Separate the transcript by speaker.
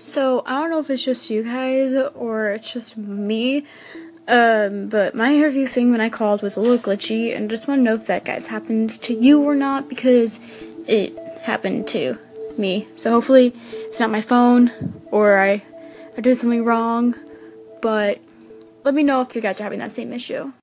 Speaker 1: So I don't know if it's just you guys or it's just me, um, but my interview thing when I called was a little glitchy, and I just want to know if that guys happens to you or not because it happened to me. So hopefully it's not my phone or I I did something wrong, but let me know if you guys are having that same issue.